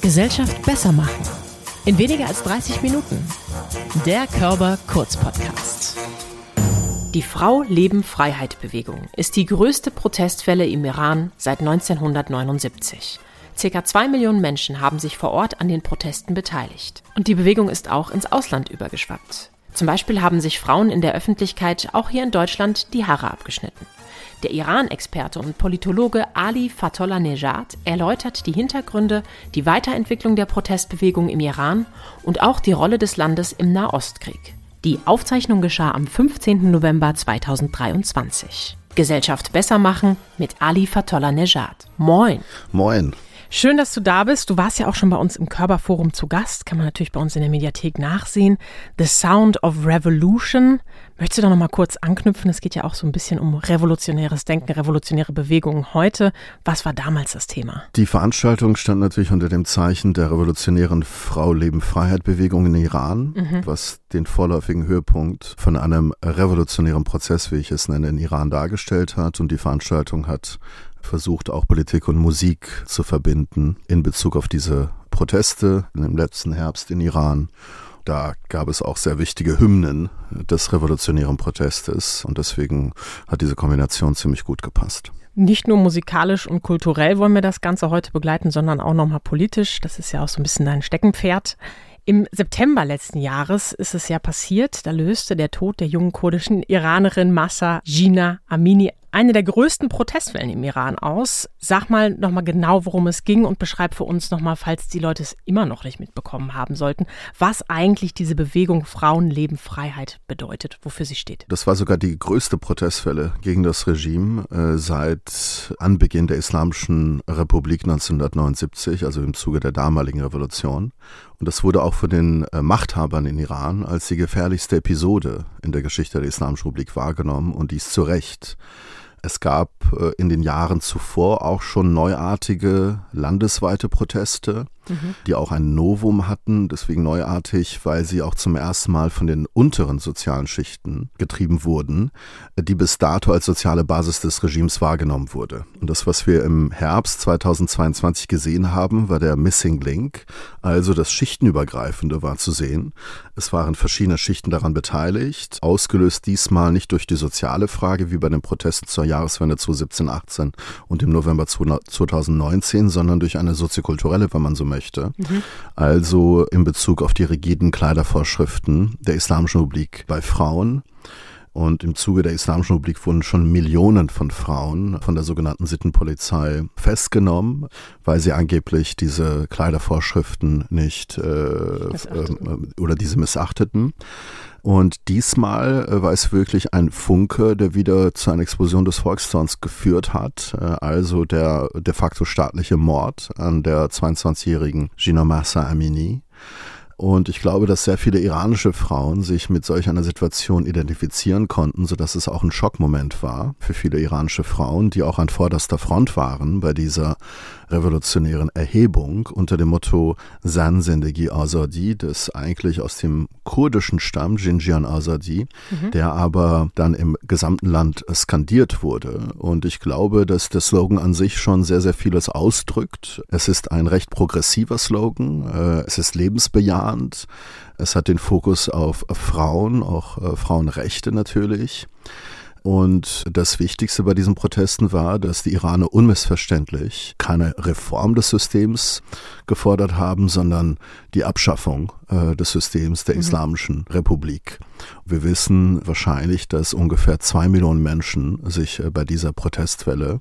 Gesellschaft besser machen. In weniger als 30 Minuten. Der Körper Kurz Podcast. Die Frau Leben Freiheit Bewegung ist die größte Protestwelle im Iran seit 1979. Circa zwei Millionen Menschen haben sich vor Ort an den Protesten beteiligt. Und die Bewegung ist auch ins Ausland übergeschwappt. Zum Beispiel haben sich Frauen in der Öffentlichkeit auch hier in Deutschland die Haare abgeschnitten. Der Iran-Experte und Politologe Ali Fatollah Nejad erläutert die Hintergründe, die Weiterentwicklung der Protestbewegung im Iran und auch die Rolle des Landes im Nahostkrieg. Die Aufzeichnung geschah am 15. November 2023. Gesellschaft besser machen mit Ali Fatollah Nejad. Moin. Moin. Schön, dass du da bist. Du warst ja auch schon bei uns im Körperforum zu Gast. Kann man natürlich bei uns in der Mediathek nachsehen. The Sound of Revolution. Möchtest du da noch mal kurz anknüpfen? Es geht ja auch so ein bisschen um revolutionäres Denken, revolutionäre Bewegungen heute. Was war damals das Thema? Die Veranstaltung stand natürlich unter dem Zeichen der revolutionären Frau Leben Freiheit Bewegung in Iran, mhm. was den vorläufigen Höhepunkt von einem revolutionären Prozess, wie ich es nenne, in Iran dargestellt hat. Und die Veranstaltung hat versucht auch Politik und Musik zu verbinden in Bezug auf diese Proteste im letzten Herbst in Iran. Da gab es auch sehr wichtige Hymnen des revolutionären Protestes und deswegen hat diese Kombination ziemlich gut gepasst. Nicht nur musikalisch und kulturell wollen wir das Ganze heute begleiten, sondern auch nochmal politisch. Das ist ja auch so ein bisschen dein Steckenpferd. Im September letzten Jahres ist es ja passiert, da löste der Tod der jungen kurdischen Iranerin Massa Gina Amini eine der größten Protestwellen im Iran aus. Sag mal nochmal genau, worum es ging und beschreib für uns nochmal, falls die Leute es immer noch nicht mitbekommen haben sollten, was eigentlich diese Bewegung Frauen, Leben, Freiheit bedeutet, wofür sie steht. Das war sogar die größte Protestwelle gegen das Regime äh, seit Anbeginn der Islamischen Republik 1979, also im Zuge der damaligen Revolution. Und das wurde auch von den äh, Machthabern in Iran als die gefährlichste Episode in der Geschichte der Islamischen Republik wahrgenommen und dies zu Recht. Es gab äh, in den Jahren zuvor auch schon neuartige landesweite Proteste mhm. die auch ein Novum hatten, deswegen neuartig, weil sie auch zum ersten Mal von den unteren sozialen Schichten getrieben wurden, die bis dato als soziale Basis des Regimes wahrgenommen wurde. Und das, was wir im Herbst 2022 gesehen haben, war der Missing Link, also das Schichtenübergreifende war zu sehen. Es waren verschiedene Schichten daran beteiligt, ausgelöst diesmal nicht durch die soziale Frage wie bei den Protesten zur Jahreswende 2017, 18 und im November 2019, sondern durch eine soziokulturelle, wenn man so möchte, möchte. Mhm. Also in Bezug auf die rigiden Kleidervorschriften der Islamischen Republik bei Frauen. Und im Zuge der Islamischen Republik wurden schon Millionen von Frauen von der sogenannten Sittenpolizei festgenommen, weil sie angeblich diese Kleidervorschriften nicht äh, äh, oder diese missachteten. Und diesmal äh, war es wirklich ein Funke, der wieder zu einer Explosion des Volkszorns geführt hat. Äh, also der de facto staatliche Mord an der 22-jährigen Gina Massa Amini. Und ich glaube, dass sehr viele iranische Frauen sich mit solch einer Situation identifizieren konnten, sodass es auch ein Schockmoment war für viele iranische Frauen, die auch an vorderster Front waren bei dieser revolutionären Erhebung unter dem Motto Zan Zendegi Azadi, das eigentlich aus dem kurdischen Stamm Jinjian Azadi, mhm. der aber dann im gesamten Land skandiert wurde. Und ich glaube, dass der Slogan an sich schon sehr, sehr vieles ausdrückt. Es ist ein recht progressiver Slogan, äh, es ist lebensbejahend, es hat den Fokus auf Frauen, auch äh, Frauenrechte natürlich. Und das Wichtigste bei diesen Protesten war, dass die Iraner unmissverständlich keine Reform des Systems gefordert haben, sondern die Abschaffung äh, des Systems der mhm. Islamischen Republik. Wir wissen wahrscheinlich, dass ungefähr zwei Millionen Menschen sich äh, bei dieser Protestwelle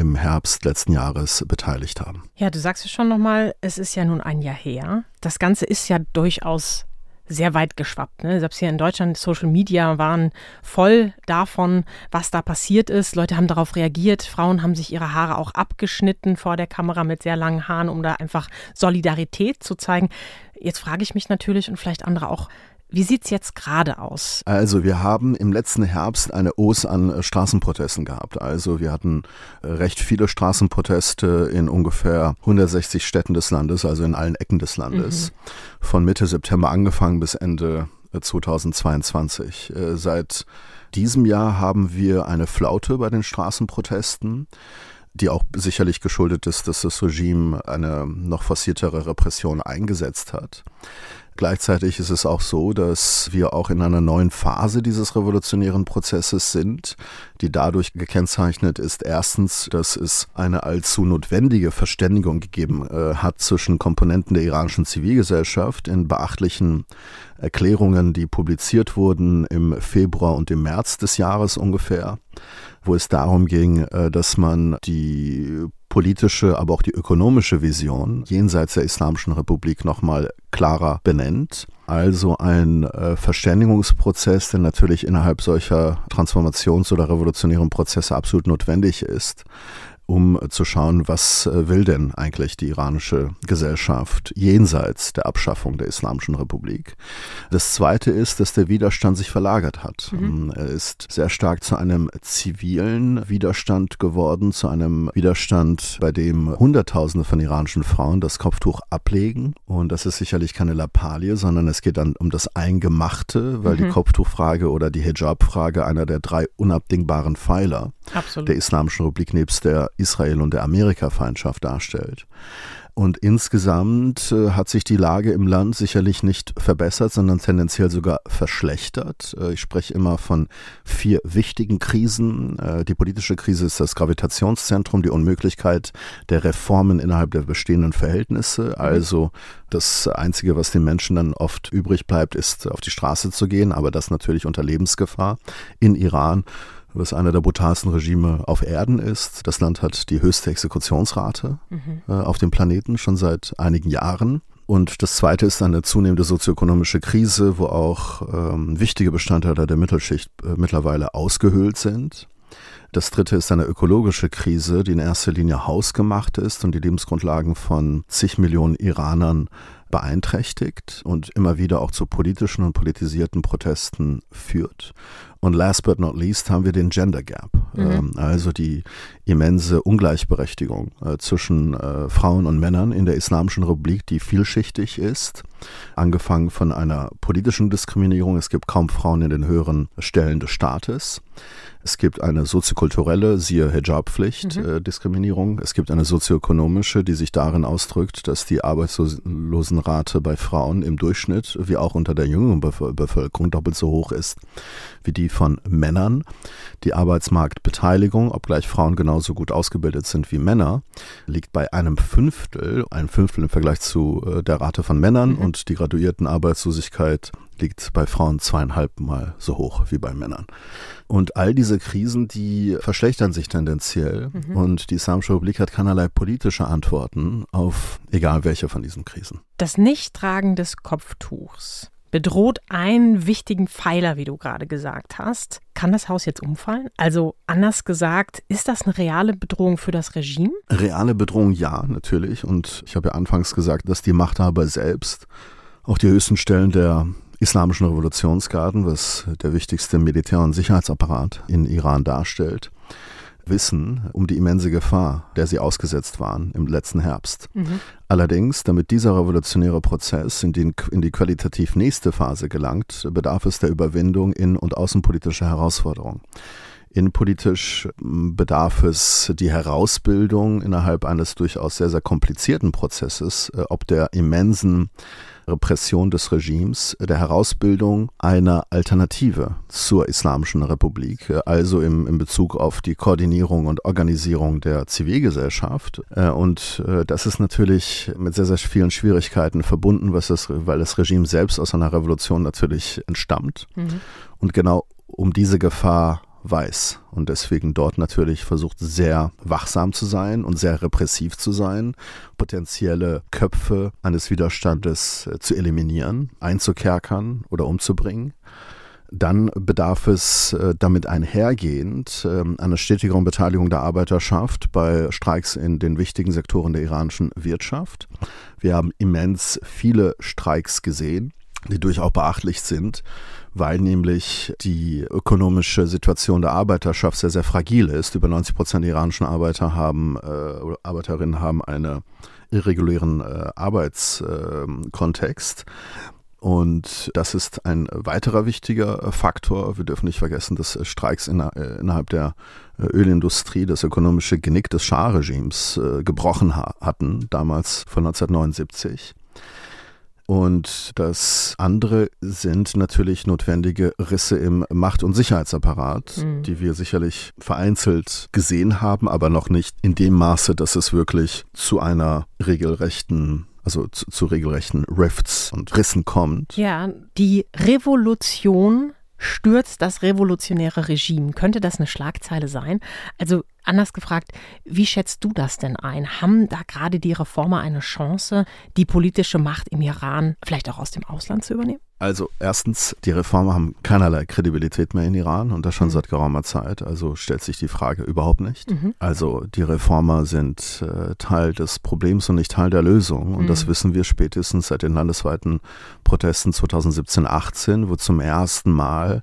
im Herbst letzten Jahres beteiligt haben. Ja, du sagst es schon nochmal, es ist ja nun ein Jahr her. Das Ganze ist ja durchaus sehr weit geschwappt. Ne? Selbst hier in Deutschland, Social Media waren voll davon, was da passiert ist. Leute haben darauf reagiert. Frauen haben sich ihre Haare auch abgeschnitten vor der Kamera mit sehr langen Haaren, um da einfach Solidarität zu zeigen. Jetzt frage ich mich natürlich und vielleicht andere auch, wie sieht es jetzt gerade aus? Also wir haben im letzten Herbst eine Os an äh, Straßenprotesten gehabt. Also wir hatten äh, recht viele Straßenproteste in ungefähr 160 Städten des Landes, also in allen Ecken des Landes. Mhm. Von Mitte September angefangen bis Ende 2022. Äh, seit diesem Jahr haben wir eine Flaute bei den Straßenprotesten. die auch sicherlich geschuldet ist, dass das Regime eine noch forciertere Repression eingesetzt hat. Gleichzeitig ist es auch so, dass wir auch in einer neuen Phase dieses revolutionären Prozesses sind, die dadurch gekennzeichnet ist, erstens, dass es eine allzu notwendige Verständigung gegeben äh, hat zwischen Komponenten der iranischen Zivilgesellschaft in beachtlichen Erklärungen, die publiziert wurden im Februar und im März des Jahres ungefähr, wo es darum ging, äh, dass man die politische, aber auch die ökonomische Vision jenseits der Islamischen Republik nochmal klarer benennt. Also ein äh, Verständigungsprozess, der natürlich innerhalb solcher Transformations- oder revolutionären Prozesse absolut notwendig ist um zu schauen, was äh, will denn eigentlich die iranische Gesellschaft jenseits der Abschaffung der Islamischen Republik. Das Zweite ist, dass der Widerstand sich verlagert hat. Mhm. Ähm, er ist sehr stark zu einem zivilen Widerstand geworden, zu einem Widerstand, bei dem Hunderttausende von iranischen Frauen das Kopftuch ablegen. Und das ist sicherlich keine Lappalie, sondern es geht dann um das Eingemachte, weil mhm. die Kopftuchfrage oder die Hijab-Frage einer der drei unabdingbaren Pfeiler Absolut. der Islamischen Republik nebst der Israel- und der Amerika-Feindschaft darstellt. Und insgesamt äh, hat sich die Lage im Land sicherlich nicht verbessert, sondern tendenziell sogar verschlechtert. Äh, ich spreche immer von vier wichtigen Krisen. Äh, die politische Krise ist das Gravitationszentrum, die Unmöglichkeit der Reformen innerhalb der bestehenden Verhältnisse. Mhm. Also das Einzige, was den Menschen dann oft übrig bleibt, ist auf die Straße zu gehen, aber das natürlich unter Lebensgefahr in Iran was einer der brutalsten Regime auf Erden ist. Das Land hat die höchste Exekutionsrate mhm. äh, auf dem Planeten schon seit einigen Jahren. Und das Zweite ist eine zunehmende sozioökonomische Krise, wo auch ähm, wichtige Bestandteile der Mittelschicht äh, mittlerweile ausgehöhlt sind. Das dritte ist eine ökologische Krise, die in erster Linie hausgemacht ist und die Lebensgrundlagen von zig Millionen Iranern beeinträchtigt und immer wieder auch zu politischen und politisierten Protesten führt. Und last but not least haben wir den Gender Gap, mhm. ähm, also die immense Ungleichberechtigung äh, zwischen äh, Frauen und Männern in der Islamischen Republik, die vielschichtig ist, angefangen von einer politischen Diskriminierung. Es gibt kaum Frauen in den höheren Stellen des Staates. Es gibt eine soziokulturelle, siehe Hijab-Pflicht, mhm. äh, Diskriminierung. Es gibt eine sozioökonomische, die sich darin ausdrückt, dass die Arbeitslosenrate bei Frauen im Durchschnitt, wie auch unter der jüngeren Bevölkerung, doppelt so hoch ist wie die von Männern. Die Arbeitsmarktbeteiligung, obgleich Frauen genauso gut ausgebildet sind wie Männer, liegt bei einem Fünftel, ein Fünftel im Vergleich zu äh, der Rate von Männern mhm. und die graduierten Arbeitslosigkeit liegt bei Frauen zweieinhalb Mal so hoch wie bei Männern. Und all diese Krisen, die verschlechtern sich tendenziell. Mhm. Und die Islamische Republik hat keinerlei politische Antworten auf egal welche von diesen Krisen. Das Nichttragen des Kopftuchs bedroht einen wichtigen Pfeiler, wie du gerade gesagt hast. Kann das Haus jetzt umfallen? Also anders gesagt, ist das eine reale Bedrohung für das Regime? Reale Bedrohung ja, natürlich. Und ich habe ja anfangs gesagt, dass die Machthaber selbst auch die höchsten Stellen der Islamischen Revolutionsgarden, was der wichtigste Militär- und Sicherheitsapparat in Iran darstellt, wissen um die immense Gefahr, der sie ausgesetzt waren im letzten Herbst. Mhm. Allerdings, damit dieser revolutionäre Prozess in die, in die qualitativ nächste Phase gelangt, bedarf es der Überwindung in- und außenpolitischer Herausforderungen. Innenpolitisch bedarf es die Herausbildung innerhalb eines durchaus sehr, sehr komplizierten Prozesses, äh, ob der immensen Repression des Regimes, der Herausbildung einer Alternative zur Islamischen Republik, also im, in Bezug auf die Koordinierung und Organisierung der Zivilgesellschaft. Äh, und äh, das ist natürlich mit sehr, sehr vielen Schwierigkeiten verbunden, was das, weil das Regime selbst aus einer Revolution natürlich entstammt. Mhm. Und genau um diese Gefahr weiß und deswegen dort natürlich versucht sehr wachsam zu sein und sehr repressiv zu sein, potenzielle Köpfe eines Widerstandes äh, zu eliminieren, einzukerkern oder umzubringen. Dann bedarf es äh, damit einhergehend äh, einer stetigeren Beteiligung der Arbeiterschaft bei Streiks in den wichtigen Sektoren der iranischen Wirtschaft. Wir haben immens viele Streiks gesehen, die durchaus beachtlich sind weil nämlich die ökonomische Situation der Arbeiterschaft sehr, sehr fragil ist. Über 90 Prozent der iranischen Arbeiter haben, äh, Arbeiterinnen haben einen irregulären äh, Arbeitskontext. Und das ist ein weiterer wichtiger Faktor. Wir dürfen nicht vergessen, dass Streiks innerhalb der Ölindustrie das ökonomische Genick des Schah-Regimes gebrochen hatten, damals von 1979. Und das andere sind natürlich notwendige Risse im Macht- und Sicherheitsapparat, mhm. die wir sicherlich vereinzelt gesehen haben, aber noch nicht in dem Maße, dass es wirklich zu einer regelrechten also zu, zu, regelrechten Rifts und Rissen kommt. Ja, die Revolution stürzt das revolutionäre Regime. Könnte das eine Schlagzeile sein? Also anders gefragt, wie schätzt du das denn ein? Haben da gerade die Reformer eine Chance, die politische Macht im Iran vielleicht auch aus dem Ausland zu übernehmen? Also erstens, die Reformer haben keinerlei Kredibilität mehr in Iran und das schon mhm. seit geraumer Zeit. Also stellt sich die Frage überhaupt nicht. Mhm. Also die Reformer sind äh, Teil des Problems und nicht Teil der Lösung. Und mhm. das wissen wir spätestens seit den landesweiten Protesten 2017-18, wo zum ersten Mal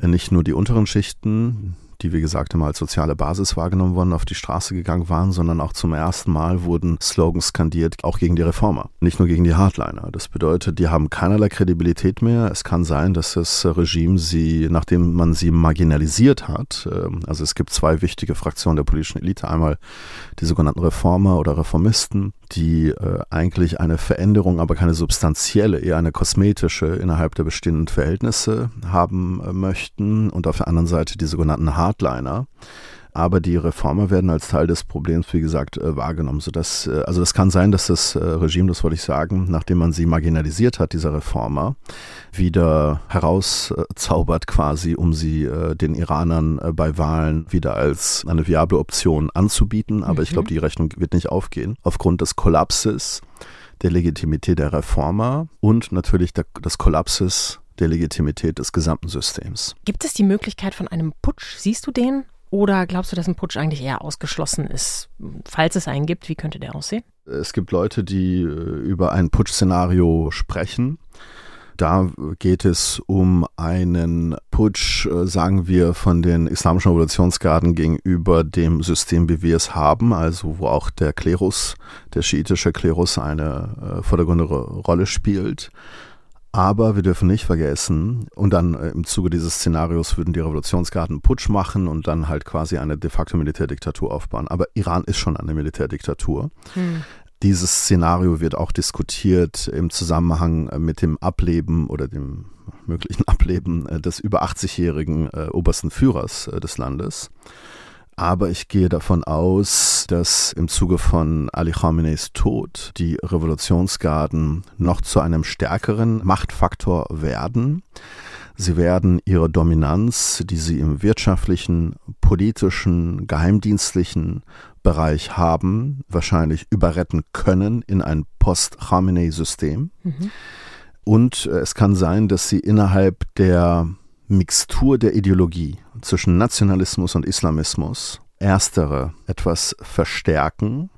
nicht nur die unteren Schichten, die wie gesagt immer als soziale Basis wahrgenommen wurden, auf die Straße gegangen waren, sondern auch zum ersten Mal wurden Slogans skandiert, auch gegen die Reformer, nicht nur gegen die Hardliner. Das bedeutet, die haben keinerlei Kredibilität mehr. Es kann sein, dass das Regime sie, nachdem man sie marginalisiert hat, ähm, also es gibt zwei wichtige Fraktionen der politischen Elite, einmal die sogenannten Reformer oder Reformisten, die äh, eigentlich eine Veränderung, aber keine substanzielle, eher eine kosmetische innerhalb der bestehenden Verhältnisse haben äh, möchten und auf der anderen Seite die sogenannten Hardliner, aber die Reformer werden als Teil des Problems, wie gesagt, äh, wahrgenommen. Sodass, äh, also es kann sein, dass das äh, Regime, das wollte ich sagen, nachdem man sie marginalisiert hat, dieser Reformer, wieder herauszaubert quasi, um sie den Iranern bei Wahlen wieder als eine viable Option anzubieten. Aber mhm. ich glaube, die Rechnung wird nicht aufgehen. Aufgrund des Kollapses der Legitimität der Reformer und natürlich der, des Kollapses der Legitimität des gesamten Systems. Gibt es die Möglichkeit von einem Putsch? Siehst du den? Oder glaubst du, dass ein Putsch eigentlich eher ausgeschlossen ist? Falls es einen gibt, wie könnte der aussehen? Es gibt Leute, die äh, über ein Putsch-Szenario sprechen. Da geht es um einen Putsch, äh, sagen wir, von den islamischen Revolutionsgarden gegenüber dem System, wie wir es haben, also wo auch der Klerus, der schiitische Klerus eine äh, vordergründige Rolle spielt. Aber wir dürfen nicht vergessen, und dann äh, im Zuge dieses Szenarios würden die Revolutionsgarden Putsch machen und dann halt quasi eine de facto Militärdiktatur aufbauen. Aber Iran ist schon eine Militärdiktatur. Hm. Dieses Szenario wird auch diskutiert im Zusammenhang äh, mit dem Ableben oder dem möglichen Ableben äh, des über 80-jährigen obersten Führers des Landes. Aber ich gehe davon aus, dass im Zuge von Ali Khameneis Tod die Revolutionsgarden noch zu einem stärkeren Machtfaktor werden. Sie werden ihre Dominanz, die sie im wirtschaftlichen, politischen, geheimdienstlichen Bereich haben, wahrscheinlich überretten können in ein Post-Khamenei-System. Mhm. Und äh, es kann sein, dass sie innerhalb der Mixtur der Ideologie zwischen Nationalismus und Islamismus erstere etwas verstärken,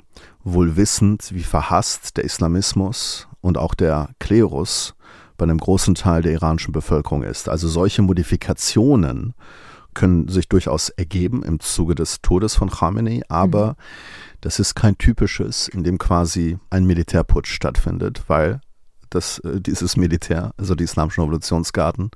wohl wissend, wie verhasst der Islamismus und auch der Klerus bei einem großen Teil der iranischen Bevölkerung ist. Also solche Modifikationen können sich durchaus ergeben im Zuge des Todes von Khamenei, aber mhm. das ist kein typisches, in dem quasi ein Militärputsch stattfindet, weil das, äh, dieses Militär, also die islamischen Revolutionsgarden,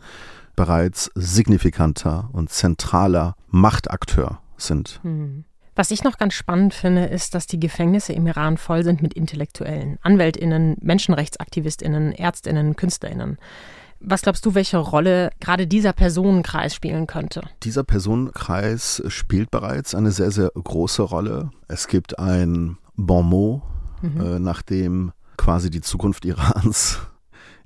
bereits signifikanter und zentraler Machtakteur sind. Hm. Was ich noch ganz spannend finde, ist, dass die Gefängnisse im Iran voll sind mit Intellektuellen, Anwältinnen, Menschenrechtsaktivistinnen, Ärztinnen, Künstlerinnen. Was glaubst du, welche Rolle gerade dieser Personenkreis spielen könnte? Dieser Personenkreis spielt bereits eine sehr, sehr große Rolle. Es gibt ein Bonmot, mhm. äh, nach dem quasi die Zukunft Irans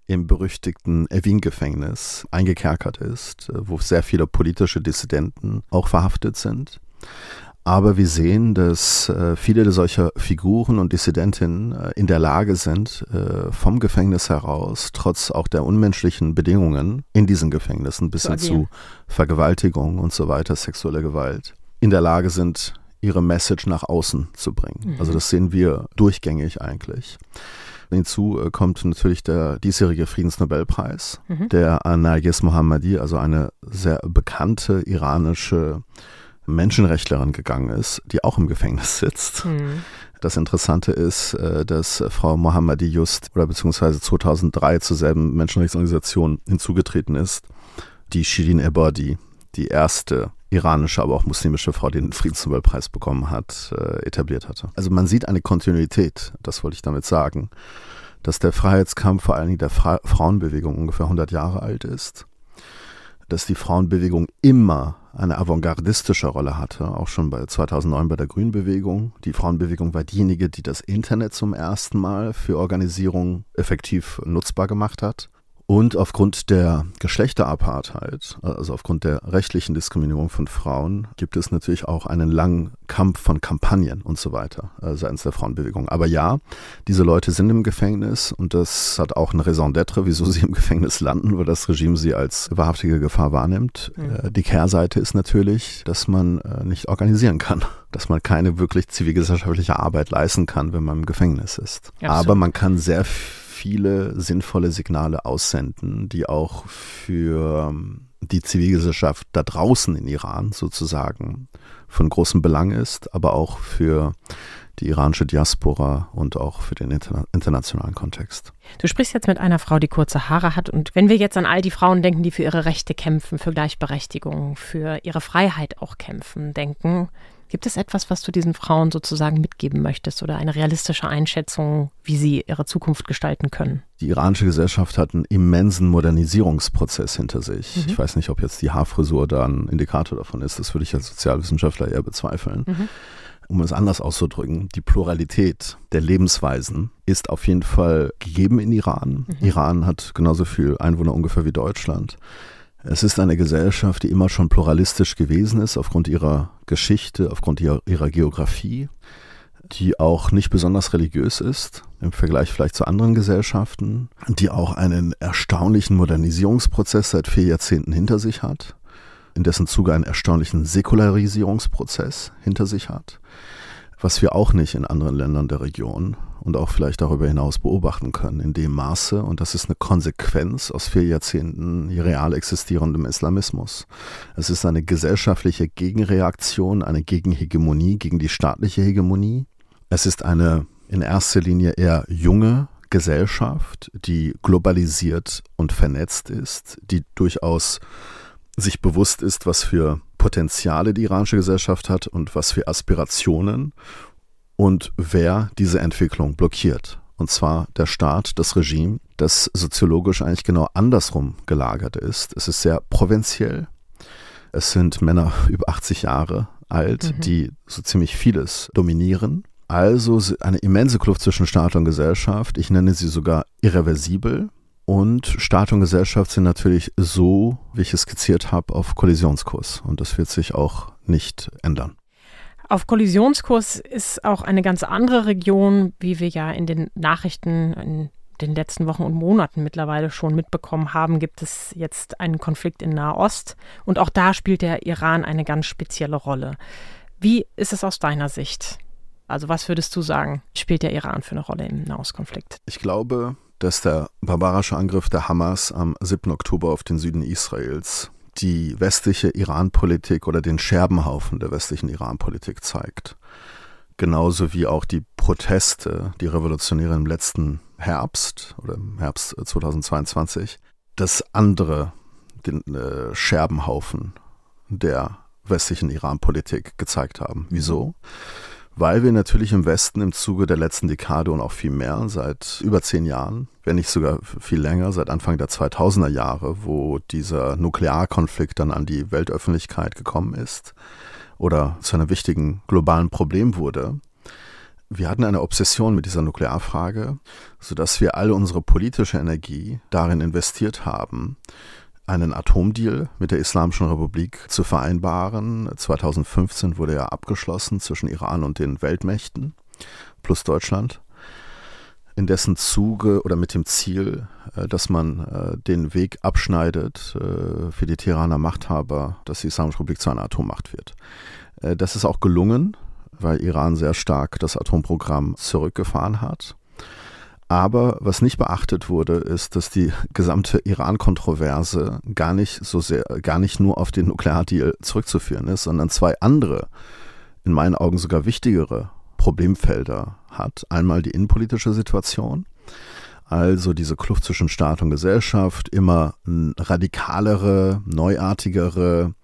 im berüchtigten Evin-Gefängnis eingekerkert ist, äh, wo sehr viele politische Dissidenten auch verhaftet sind. Aber wir sehen, dass äh, viele solcher Figuren und Dissidentinnen äh, in der Lage sind, vom Gefängnis heraus, trotz auch der unmenschlichen Bedingungen in diesen Gefängnissen bis hin zu Vergewaltigung und so weiter, sexuelle Gewalt, in der Lage sind, ihre Message nach außen zu bringen. Mhm. Also das sehen wir durchgängig eigentlich. Hinzu äh, kommt natürlich der diesjährige Friedensnobelpreis, mhm. der an Nargis Mohammadi, also eine sehr bekannte iranische Menschenrechtlerin gegangen ist, die auch im Gefängnis sitzt. Mhm. Das Interessante ist, äh, dass Frau Mohammadi just oder beziehungsweise 2003 zur selben Menschenrechtsorganisation hinzugetreten ist, die Shirin Ebadi, die erste iranische, aber auch muslimische Frau, die den Friedensnobelpreis bekommen hat, äh, etabliert hatte. Also man sieht eine Kontinuität, das wollte ich damit sagen, dass der Freiheitskampf vor allen Dingen der Fra Frauenbewegung ungefähr 100 Jahre alt ist, dass die Frauenbewegung immer eine avantgardistische Rolle hatte, auch schon bei 2009 bei der Grünbewegung. Die Frauenbewegung war diejenige, die das Internet zum ersten Mal für Organisierung effektiv nutzbar gemacht hat. Und aufgrund der Geschlechterapartheit, also aufgrund der rechtlichen Diskriminierung von Frauen, gibt es natürlich auch einen langen Kampf von Kampagnen und so weiter äh, seitens der Frauenbewegung. Aber ja, diese Leute sind im Gefängnis und das hat auch eine Raison d'être, wieso sie im Gefängnis landen, weil das Regime sie als wahrhaftige Gefahr wahrnimmt. Mhm. Äh, die Kehrseite ist natürlich, dass man äh, nicht organisieren kann dass man keine wirklich zivilgesellschaftliche Arbeit leisten kann, wenn man im Gefängnis ist. Absolut. Aber man kann sehr viel viele sinnvolle Signale aussenden, die auch für ähm, die Zivilgesellschaft da draußen in Iran sozusagen von großem Belang ist, aber auch für die iranische Diaspora und auch für den interna internationalen Kontext. Du sprichst jetzt mit einer Frau, die kurze Haare hat. Und wenn wir jetzt an all die Frauen denken, die für ihre Rechte kämpfen, für Gleichberechtigung, für ihre Freiheit auch kämpfen, denken, Gibt es etwas, was du diesen Frauen sozusagen mitgeben möchtest oder eine realistische Einschätzung, wie sie ihre Zukunft gestalten können? Die iranische Gesellschaft hat einen immensen Modernisierungsprozess hinter sich. Mhm. Ich weiß nicht, ob jetzt die Haarfrisur da ein Indikator davon ist. Das würde ich als Sozialwissenschaftler eher bezweifeln. Mhm. Um es anders auszudrücken, die Pluralität der Lebensweisen ist auf jeden Fall gegeben in Iran. Mhm. Iran hat genauso viel Einwohner ungefähr wie Deutschland. Es ist eine Gesellschaft, die immer schon pluralistisch gewesen ist, aufgrund ihrer Geschichte, aufgrund ihrer, ihrer Geografie, die auch nicht besonders religiös ist, im Vergleich vielleicht zu anderen Gesellschaften, die auch einen erstaunlichen Modernisierungsprozess seit vier Jahrzehnten hinter sich hat, in dessen Zuge einen erstaunlichen Säkularisierungsprozess hinter sich hat was wir auch nicht in anderen Ländern der Region und auch vielleicht darüber hinaus beobachten können in dem Maße. Und das ist eine Konsequenz aus vier Jahrzehnten real existierendem Islamismus. Es ist eine gesellschaftliche Gegenreaktion, eine Gegenhegemonie gegen die staatliche Hegemonie. Es ist eine in erster Linie eher junge Gesellschaft, die globalisiert und vernetzt ist, die durchaus sich bewusst ist, was für Potenziale die iranische Gesellschaft hat und was für Aspirationen und wer diese Entwicklung blockiert. Und zwar der Staat, das Regime, das soziologisch eigentlich genau andersrum gelagert ist. Es ist sehr provinziell. Es sind Männer über 80 Jahre alt, mhm. die so ziemlich vieles dominieren. Also eine immense Kluft zwischen Staat und Gesellschaft. Ich nenne sie sogar irreversibel. Und Staat und Gesellschaft sind natürlich so, wie ich es skizziert habe, auf Kollisionskurs. Und das wird sich auch nicht ändern. Auf Kollisionskurs ist auch eine ganz andere Region, wie wir ja in den Nachrichten in den letzten Wochen und Monaten mittlerweile schon mitbekommen haben, gibt es jetzt einen Konflikt in Nahost. Und auch da spielt der Iran eine ganz spezielle Rolle. Wie ist es aus deiner Sicht? Also was würdest du sagen, spielt der Iran für eine Rolle im Nahostkonflikt? Ich glaube, dass der barbarische Angriff der Hamas am 7. Oktober auf den Süden Israels die westliche Iran-Politik oder den Scherbenhaufen der westlichen Iran-Politik zeigt. Genauso wie auch die Proteste, die Revolutionäre im letzten Herbst oder im Herbst 2022, das andere, den äh, Scherbenhaufen der westlichen Iran-Politik gezeigt haben. Wieso? Weil wir natürlich im Westen im Zuge der letzten Dekade und auch viel mehr, seit über zehn Jahren, wenn nicht sogar viel länger, seit Anfang der 2000er Jahre, wo dieser Nuklearkonflikt dann an die Weltöffentlichkeit gekommen ist oder zu einem wichtigen globalen Problem wurde, wir hatten eine Obsession mit dieser Nuklearfrage, sodass wir alle unsere politische Energie darin investiert haben, einen Atomdeal mit der Islamischen Republik zu vereinbaren. 2015 wurde er abgeschlossen zwischen Iran und den Weltmächten plus Deutschland, in dessen Zuge oder mit dem Ziel, äh, dass man äh, den Weg abschneidet äh, für die Teheraner Machthaber, dass die Islamische Republik zu einer Atommacht wird. Das ist auch gelungen, weil Iran sehr stark das Atomprogramm zurückgefahren hat. Aber was nicht beachtet wurde, ist, dass die gesamte Iran-Kontroverse gar nicht so sehr, gar nicht nur auf den Nukleardeal zurückzuführen ist, sondern zwei andere, in meinen Augen sogar wichtigere Problemfelder hat. Einmal die innenpolitische Situation, also diese Kluft zwischen Staat und Gesellschaft, immer radikalere, neuartigere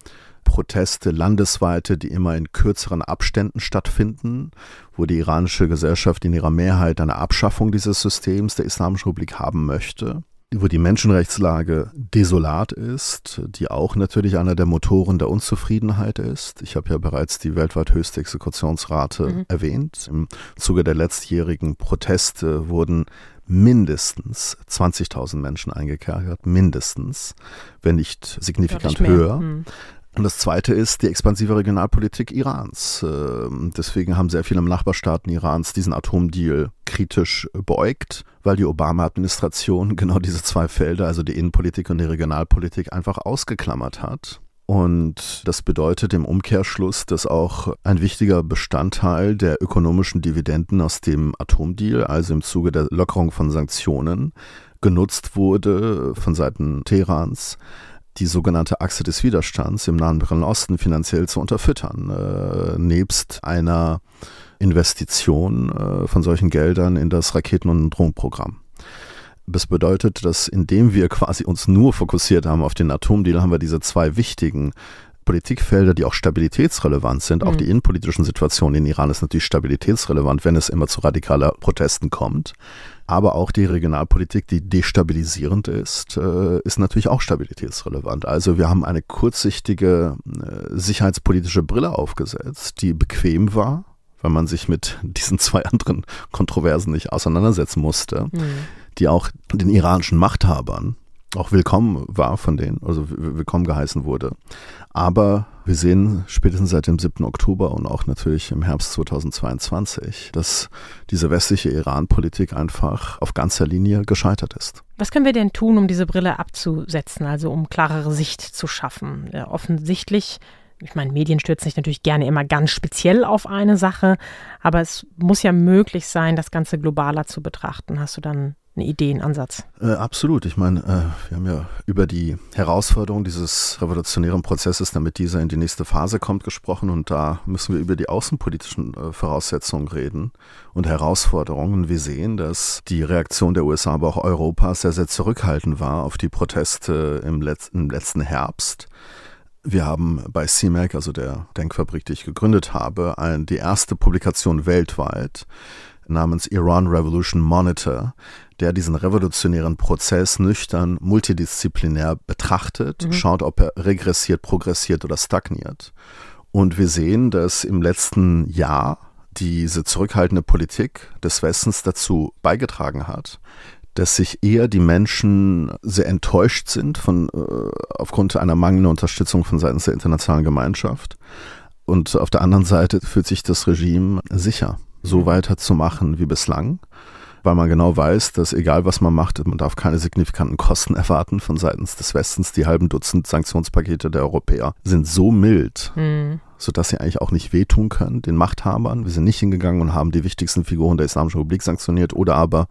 Proteste, landesweite, die immer in kürzeren Abständen stattfinden, wo die iranische Gesellschaft in ihrer Mehrheit eine Abschaffung dieses Systems der Islamischen Republik haben möchte wo die Menschenrechtslage desolat ist, die auch natürlich einer der Motoren der Unzufriedenheit ist. Ich habe ja bereits die weltweit höchste Exekutionsrate mhm. erwähnt. Im Zuge der letztjährigen Proteste wurden mindestens 20.000 Menschen eingekerkert, mindestens, wenn nicht signifikant höher. Mhm. Und das zweite ist die expansive Regionalpolitik Irans. Ähm, deswegen haben sehr viele Nachbarstaaten Irans diesen Atomdeal kritisch beäugt, weil die Obama-Administration genau diese zwei Felder, also die Innenpolitik und die Regionalpolitik, einfach ausgeklammert hat. Und das bedeutet im Umkehrschluss, dass auch ein wichtiger Bestandteil der ökonomischen Dividenden aus dem Atomdeal, also im Zuge der Lockerung von Sanktionen, genutzt wurde von Seiten Teherans, die sogenannte Achse des Widerstands im Nahen Mittleren Osten finanziell zu unterfüttern, äh, nebst einer Investition äh, von solchen Geldern in das Raketen- und Drohnenprogramm. Das bedeutet, dass indem wir quasi uns nur fokussiert haben auf den Atomdeal, haben wir diese zwei wichtigen Politikfelder, die auch stabilitätsrelevant sind. Mhm. Auch die innenpolitischen Situationen in Iran ist natürlich stabilitätsrelevant, wenn es immer zu radikaler Protesten kommt aber auch die Regionalpolitik, die destabilisierend ist, äh, ist natürlich auch stabilitätsrelevant. Also wir haben eine kurzsichtige äh, sicherheitspolitische Brille aufgesetzt, die bequem war, weil man sich mit diesen zwei anderen Kontroversen nicht auseinandersetzen musste, mhm. die auch den iranischen Machthabern auch willkommen war von denen, also willkommen geheißen wurde. Aber wir sehen spätestens seit dem 7. Oktober und auch natürlich im Herbst 2022, dass diese westliche Iran-Politik einfach auf ganzer Linie gescheitert ist. Was können wir denn tun, um diese Brille abzusetzen, also um klarere Sicht zu schaffen? Ja, offensichtlich ich meine, Medien stürzen sich natürlich gerne immer ganz speziell auf eine Sache, aber es muss ja möglich sein, das Ganze globaler zu betrachten. Hast du dann eine Idee, einen Ansatz. Äh, absolut. Ich meine, äh, wir haben ja über die Herausforderung dieses revolutionären Prozesses, damit dieser in die nächste Phase kommt, gesprochen. Und da müssen wir über die außenpolitischen äh, Voraussetzungen reden und Herausforderungen. Wir sehen, dass die Reaktion der USA, aber auch Europas sehr, sehr zurückhaltend war auf die Proteste im, Letz im letzten Herbst. Wir haben bei CMAC, also der Denkfabrik, die ich gegründet habe, ein, die erste Publikation weltweit namens Iran Revolution Monitor, der diesen revolutionären Prozess nüchtern, multidisziplinär betrachtet, mhm. schaut, ob er regressiert, progressiert oder stagniert. Und wir sehen, dass im letzten Jahr diese zurückhaltende Politik des Westens dazu beigetragen hat, dass sich eher die Menschen sehr enttäuscht sind von, äh, aufgrund einer mangelnden Unterstützung von seitens der internationalen Gemeinschaft. Und auf der anderen Seite fühlt sich das Regime sicher, so weiterzumachen wie bislang weil man genau weiß, dass egal was man macht, man darf keine signifikanten Kosten erwarten von seitens des Westens. Die halben Dutzend Sanktionspakete der Europäer sind so mild, mhm. sodass sie eigentlich auch nicht wehtun können, den Machthabern. Wir sind nicht hingegangen und haben die wichtigsten Figuren der Islamischen Republik sanktioniert oder aber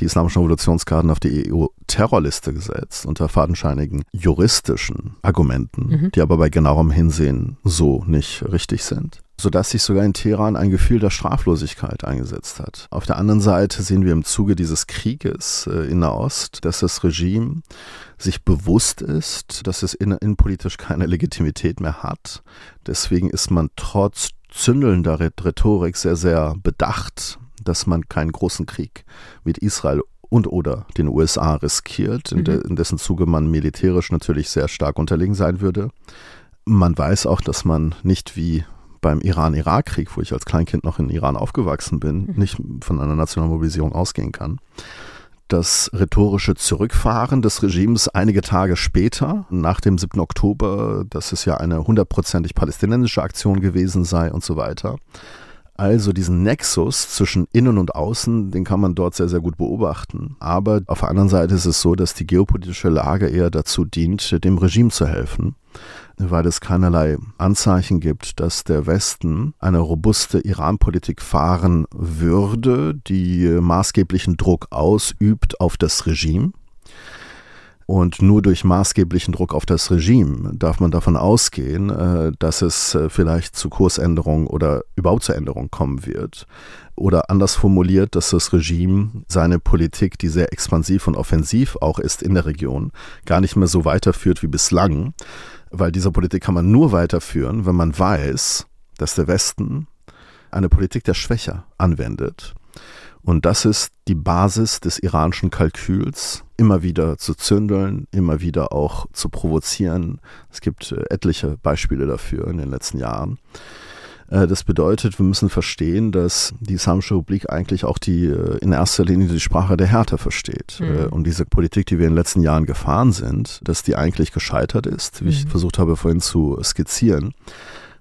die Islamischen Revolutionsgarden auf die EU-Terrorliste gesetzt unter fadenscheinigen juristischen Argumenten, mhm. die aber bei genauerem Hinsehen so nicht richtig sind sodass sich sogar in Teheran ein Gefühl der Straflosigkeit eingesetzt hat. Auf der anderen Seite sehen wir im Zuge dieses Krieges äh, in Nahost, dass das Regime sich bewusst ist, dass es innenpolitisch keine Legitimität mehr hat. Deswegen ist man trotz zündelnder Rhetorik sehr, sehr bedacht, dass man keinen großen Krieg mit Israel und oder den USA riskiert, in, de, mhm. in dessen Zuge man militärisch natürlich sehr stark unterlegen sein würde. Man weiß auch, dass man nicht wie beim Iran-Irak-Krieg, wo ich als Kleinkind noch in Iran aufgewachsen bin, mhm. nicht von einer nationalen Mobilisierung ausgehen kann. Das rhetorische Zurückfahren des Regimes einige Tage später, nach dem 7. Oktober, dass es ja eine hundertprozentig palästinensische Aktion gewesen sei und so weiter. Also diesen Nexus zwischen Innen und Außen, den kann man dort sehr, sehr gut beobachten. Aber auf der anderen Seite ist es so, dass die geopolitische Lage eher dazu dient, dem Regime zu helfen weil es keinerlei Anzeichen gibt, dass der Westen eine robuste Iran-Politik fahren würde, die maßgeblichen Druck ausübt auf das Regime. Und nur durch maßgeblichen Druck auf das Regime darf man davon ausgehen, äh, dass es äh, vielleicht zu Kursänderungen oder überhaupt zur Änderung kommen wird. Oder anders formuliert, dass das Regime seine Politik, die sehr expansiv und offensiv auch ist in der Region, gar nicht mehr so weiterführt wie bislang. Weil diese Politik kann man nur weiterführen, wenn man weiß, dass der Westen eine Politik der Schwäche anwendet und das ist die Basis des iranischen Kalküls, immer wieder zu zündeln, immer wieder auch zu provozieren. Es gibt äh, etliche Beispiele dafür in den letzten Jahren. Äh, das bedeutet, wir müssen verstehen, dass die Islamische Republik eigentlich auch die äh, in erster Linie die Sprache der Härte versteht. Mhm. Und diese Politik, die wir in den letzten Jahren gefahren sind, dass die eigentlich gescheitert ist, wie mhm. ich versucht habe vorhin zu skizzieren,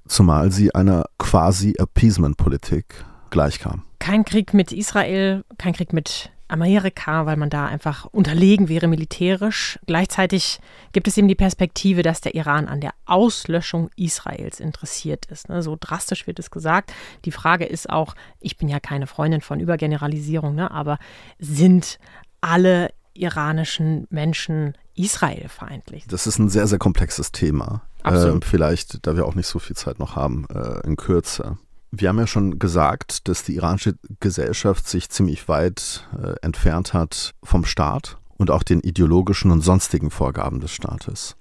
zumal sie einer quasi Appeasement-Politik gleichkam kein Krieg mit Israel, kein Krieg mit Amerika, weil man da einfach unterlegen wäre militärisch. Gleichzeitig gibt es eben die Perspektive, dass der Iran an der Auslöschung Israels interessiert ist. Ne? So drastisch wird es gesagt. Die Frage ist auch, ich bin ja keine Freundin von Übergeneralisierung, ne? aber sind alle iranischen Menschen israelfeindlich? Das ist ein sehr, sehr komplexes Thema. Äh, vielleicht, da wir auch nicht so viel Zeit noch haben, äh, in Kürze. Wir haben ja schon gesagt, dass die iranische Gesellschaft sich ziemlich weit äh, entfernt hat vom Staat und auch den ideologischen und sonstigen Vorgaben des Staates.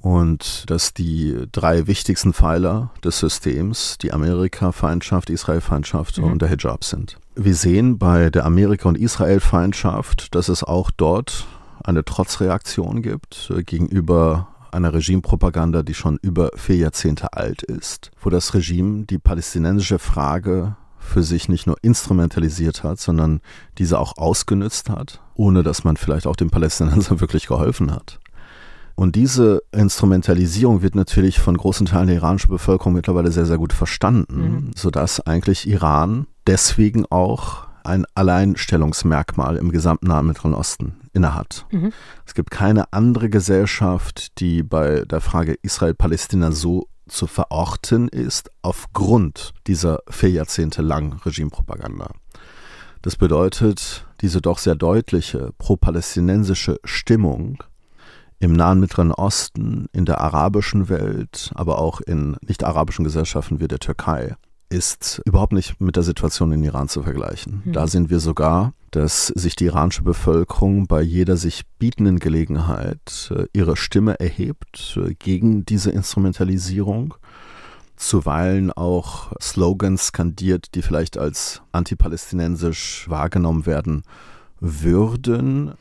Und dass die drei wichtigsten Pfeiler des Systems die Amerika-Feindschaft, Israel-Feindschaft mhm. und der Hijab sind. Wir sehen bei der Amerika- und Israel-Feindschaft, dass es auch dort eine Trotzreaktion gibt äh, gegenüber einer Regimepropaganda, die schon über vier Jahrzehnte alt ist, wo das Regime die palästinensische Frage für sich nicht nur instrumentalisiert hat, sondern diese auch ausgenützt hat, ohne dass man vielleicht auch den Palästinensern wirklich geholfen hat. Und diese Instrumentalisierung wird natürlich von großen Teilen der iranischen Bevölkerung mittlerweile sehr, sehr gut verstanden, mhm. sodass eigentlich Iran deswegen auch ein Alleinstellungsmerkmal im gesamten Nahen Mittleren Osten innehat. Mhm. Es gibt keine andere Gesellschaft, die bei der Frage Israel-Palästina so zu verorten ist, aufgrund dieser vier Jahrzehnte langen Regimepropaganda. Das bedeutet, diese doch sehr deutliche pro-palästinensische Stimmung im Nahen Mittleren Osten, in der arabischen Welt, aber auch in nicht-arabischen Gesellschaften wie der Türkei, ist überhaupt nicht mit der Situation in Iran zu vergleichen. Mhm. Da sehen wir sogar, dass sich die iranische Bevölkerung bei jeder sich bietenden Gelegenheit äh, ihre Stimme erhebt äh, gegen diese Instrumentalisierung, zuweilen auch Slogans skandiert, die vielleicht als antipalästinensisch wahrgenommen werden würden,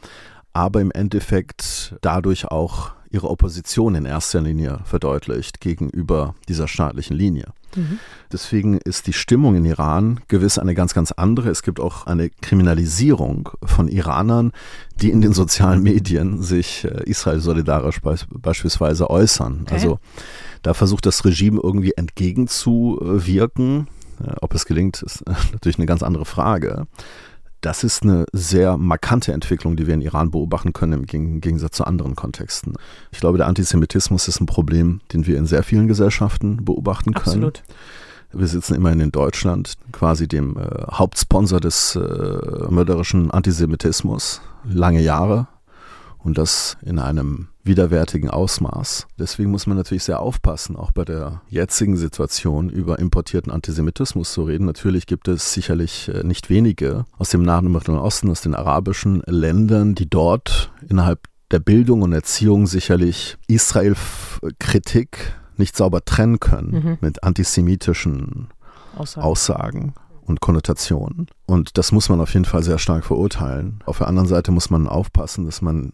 aber im Endeffekt dadurch auch ihre Opposition in erster Linie verdeutlicht gegenüber dieser staatlichen Linie. Mhm. Deswegen ist die Stimmung in Iran gewiss eine ganz, ganz andere. Es gibt auch eine Kriminalisierung von Iranern, die in den sozialen Medien sich äh, Israel solidarisch beispielsweise äußern. Okay. Also da versucht das Regime irgendwie entgegenzuwirken. Äh, ob es gelingt, ist natürlich eine ganz andere Frage. Das ist eine sehr markante Entwicklung, die wir in Iran beobachten können im Gegensatz zu anderen Kontexten. Ich glaube, der Antisemitismus ist ein Problem, den wir in sehr vielen Gesellschaften beobachten können. Absolut. Wir sitzen immerhin in Deutschland, quasi dem äh, Hauptsponsor des äh, mörderischen Antisemitismus, lange Jahre. Und das in einem widerwärtigen Ausmaß. Deswegen muss man natürlich sehr aufpassen, auch bei der jetzigen Situation über importierten Antisemitismus zu reden. Natürlich gibt es sicherlich äh, nicht wenige aus dem Nahen und Mittleren Osten, aus den arabischen Ländern, die dort innerhalb der Bildung und Erziehung sicherlich Israel-Kritik nicht sauber trennen können mhm. mit antisemitischen Aussagen. Aussagen und Konnotationen. Und das muss man auf jeden Fall sehr stark verurteilen. Auf der anderen Seite muss man aufpassen, dass man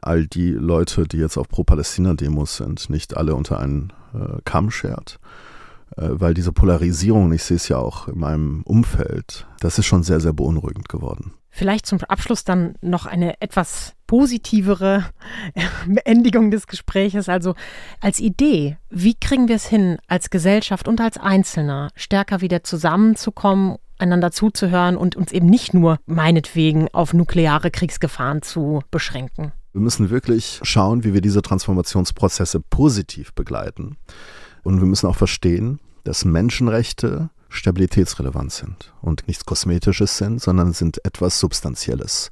all die Leute, die jetzt auf Pro-Palästina-Demos sind, nicht alle unter einen äh, Kamm schert. Äh, weil diese Polarisierung, ich sehe es ja auch in meinem Umfeld, das ist schon sehr, sehr beunruhigend geworden. Vielleicht zum Abschluss dann noch eine etwas positivere Beendigung des Gespräches. Also als Idee, wie kriegen wir es hin, als Gesellschaft und als Einzelner stärker wieder zusammenzukommen, einander zuzuhören und uns eben nicht nur meinetwegen auf nukleare Kriegsgefahren zu beschränken? Wir müssen wirklich schauen, wie wir diese Transformationsprozesse positiv begleiten. Und wir müssen auch verstehen, dass Menschenrechte stabilitätsrelevant sind und nichts Kosmetisches sind, sondern sind etwas Substanzielles,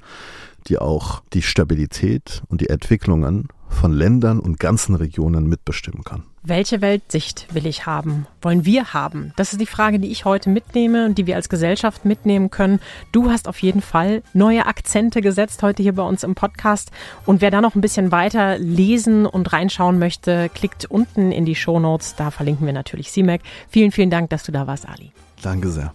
die auch die Stabilität und die Entwicklungen von Ländern und ganzen Regionen mitbestimmen kann. Welche Weltsicht will ich haben? Wollen wir haben? Das ist die Frage, die ich heute mitnehme und die wir als Gesellschaft mitnehmen können. Du hast auf jeden Fall neue Akzente gesetzt heute hier bei uns im Podcast. Und wer da noch ein bisschen weiter lesen und reinschauen möchte, klickt unten in die Show Notes. Da verlinken wir natürlich CMAC. Vielen, vielen Dank, dass du da warst, Ali. Danke sehr.